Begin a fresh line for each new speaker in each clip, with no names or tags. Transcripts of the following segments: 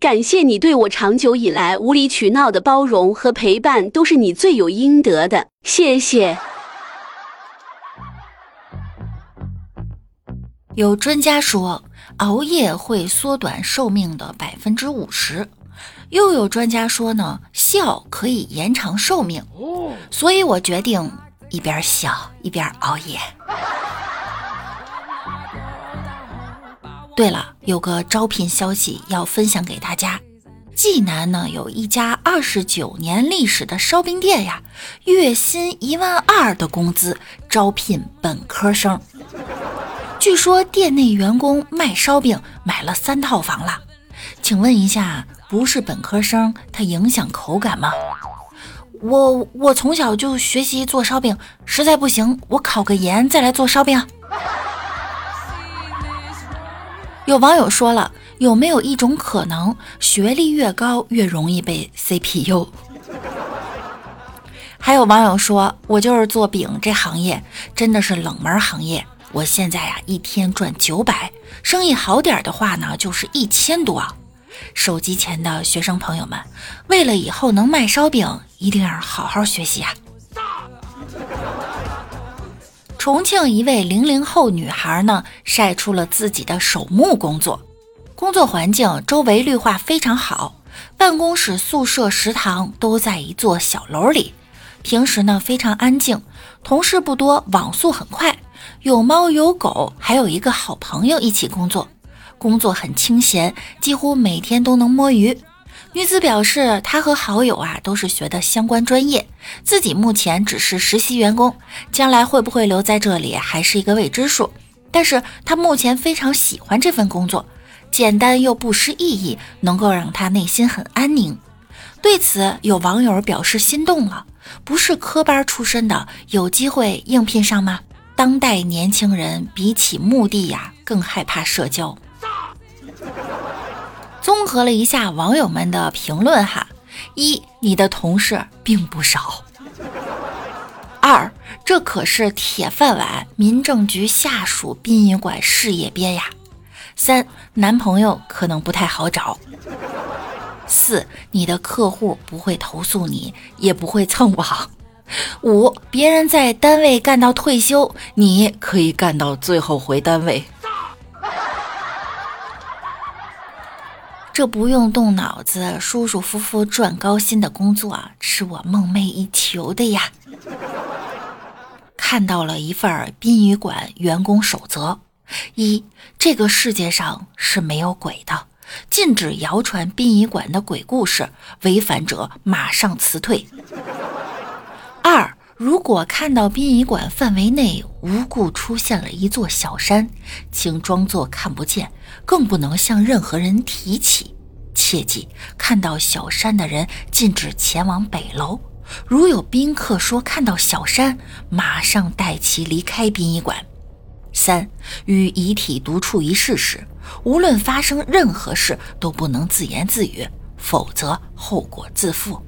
感谢你对我长久以来无理取闹的包容和陪伴，都是你罪有应得的，谢谢。
有专家说，熬夜会缩短寿命的百分之五十。又有专家说呢，笑可以延长寿命。所以我决定一边笑一边熬夜。对了，有个招聘消息要分享给大家。济南呢有一家二十九年历史的烧饼店呀，月薪一万二的工资，招聘本科生。据说店内员工卖烧饼买了三套房了，请问一下，不是本科生，他影响口感吗？我我从小就学习做烧饼，实在不行，我考个研再来做烧饼。有网友说了，有没有一种可能，学历越高越容易被 CPU？还有网友说，我就是做饼这行业，真的是冷门行业。我现在呀，一天赚九百，生意好点的话呢，就是一千多。手机前的学生朋友们，为了以后能卖烧饼，一定要好好学习啊！重庆一位零零后女孩呢，晒出了自己的手木工作，工作环境周围绿化非常好，办公室、宿舍、食堂都在一座小楼里，平时呢非常安静，同事不多，网速很快。有猫有狗，还有一个好朋友一起工作，工作很清闲，几乎每天都能摸鱼。女子表示，她和好友啊都是学的相关专业，自己目前只是实习员工，将来会不会留在这里还是一个未知数。但是她目前非常喜欢这份工作，简单又不失意义，能够让她内心很安宁。对此，有网友表示心动了，不是科班出身的，有机会应聘上吗？当代年轻人比起目的呀，更害怕社交。综合了一下网友们的评论哈：一，你的同事并不少；二，这可是铁饭碗，民政局下属殡仪馆事业编呀；三，男朋友可能不太好找；四，你的客户不会投诉你，也不会蹭网。五，别人在单位干到退休，你可以干到最后回单位。这不用动脑子、舒舒服服赚高薪的工作，是我梦寐以求的呀！看到了一份殡仪馆员工守则：一，这个世界上是没有鬼的，禁止谣传殡仪馆的鬼故事，违反者马上辞退。二，如果看到殡仪馆范围内无故出现了一座小山，请装作看不见，更不能向任何人提起。切记，看到小山的人禁止前往北楼。如有宾客说看到小山，马上带其离开殡仪馆。三，与遗体独处一室时，无论发生任何事都不能自言自语，否则后果自负。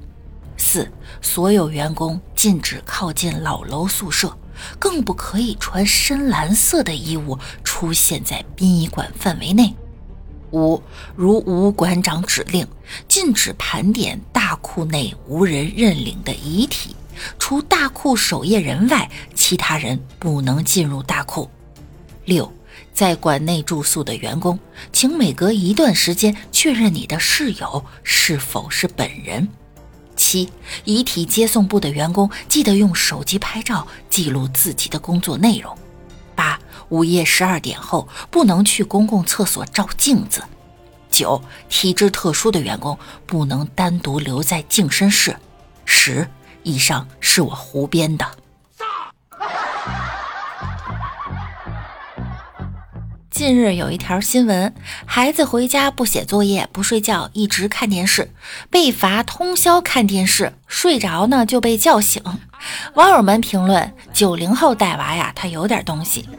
四，所有员工禁止靠近老楼宿舍，更不可以穿深蓝色的衣物出现在殡仪馆范围内。五，如无馆长指令，禁止盘点大库内无人认领的遗体，除大库守夜人外，其他人不能进入大库。六，在馆内住宿的员工，请每隔一段时间确认你的室友是否是本人。七，遗体接送部的员工记得用手机拍照记录自己的工作内容。八，午夜十二点后不能去公共厕所照镜子。九，体质特殊的员工不能单独留在净身室。十，以上是我胡编的。近日有一条新闻，孩子回家不写作业、不睡觉，一直看电视，被罚通宵看电视，睡着呢就被叫醒。网友们评论：九零后带娃呀，他有点东西。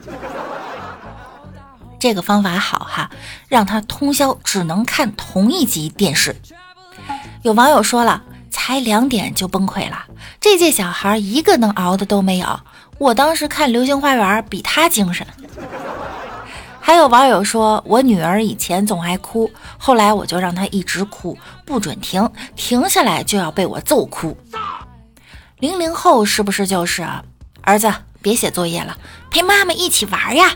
这个方法好哈，让他通宵只能看同一集电视。有网友说了，才两点就崩溃了，这届小孩一个能熬的都没有。我当时看《流星花园》比他精神。还有网友说，我女儿以前总爱哭，后来我就让她一直哭，不准停，停下来就要被我揍哭。零零后是不是就是儿子别写作业了，陪妈妈一起玩呀？